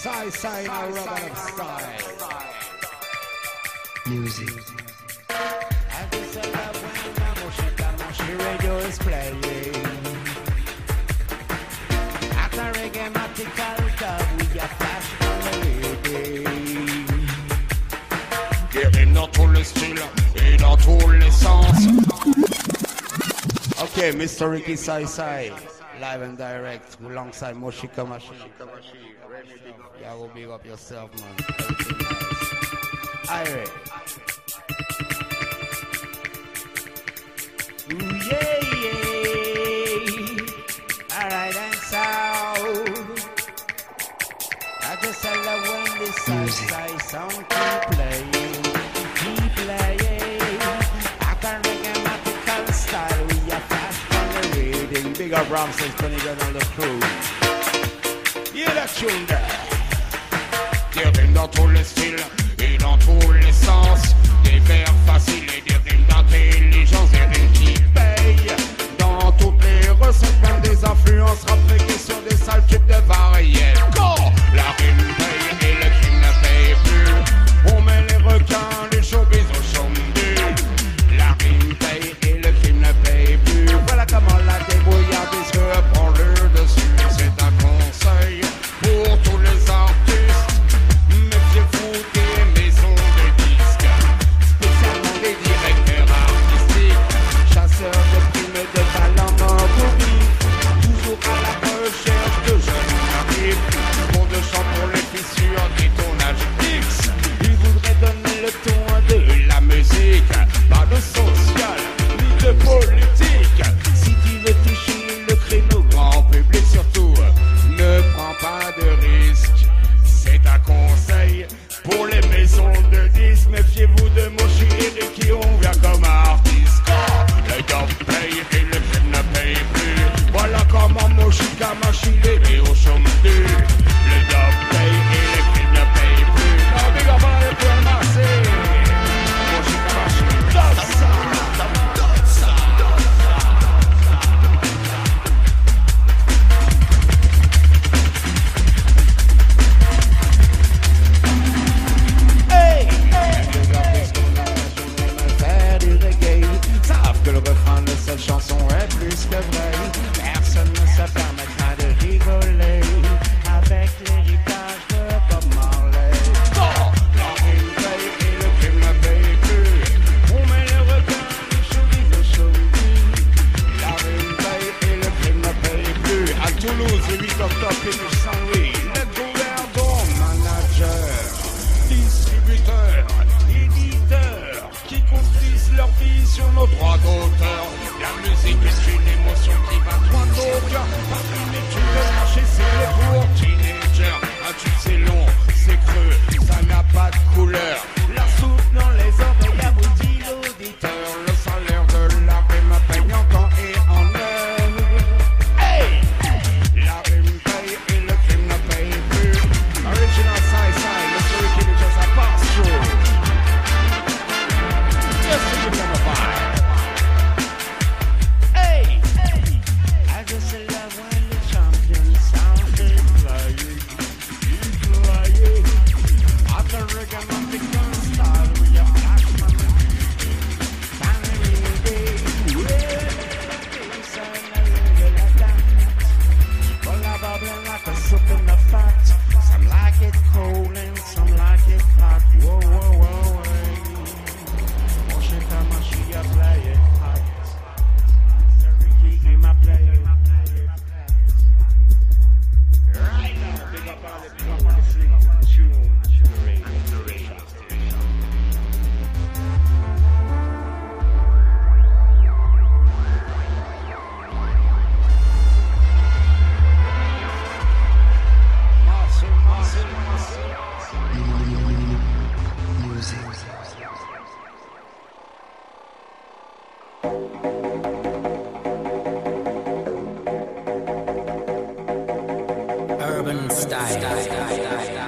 Sai Sai in a robot style. Music. The radio is playing At a reggae matical dub We are flash on the reggae dans tous les styles et dans tous les sens Ok, Mr. Ricky Sai Sai live and direct alongside Moshi Kamashi. Yeah, will big up yourself, man. Ire. Ooh, yeah, yeah. Alright, and sound. I just love when this side sound keep playing, keep playing. big up Ramses when he got on the crew. Yeah, that you there. Give him the tool still. paye et le chef ne paye plus. Voilà comment Toulouse le 8 octobre et du Saint-Louis. Net manager, distributeur, éditeur, qui construisent leur vie sur nos droits d'auteur. La musique est style.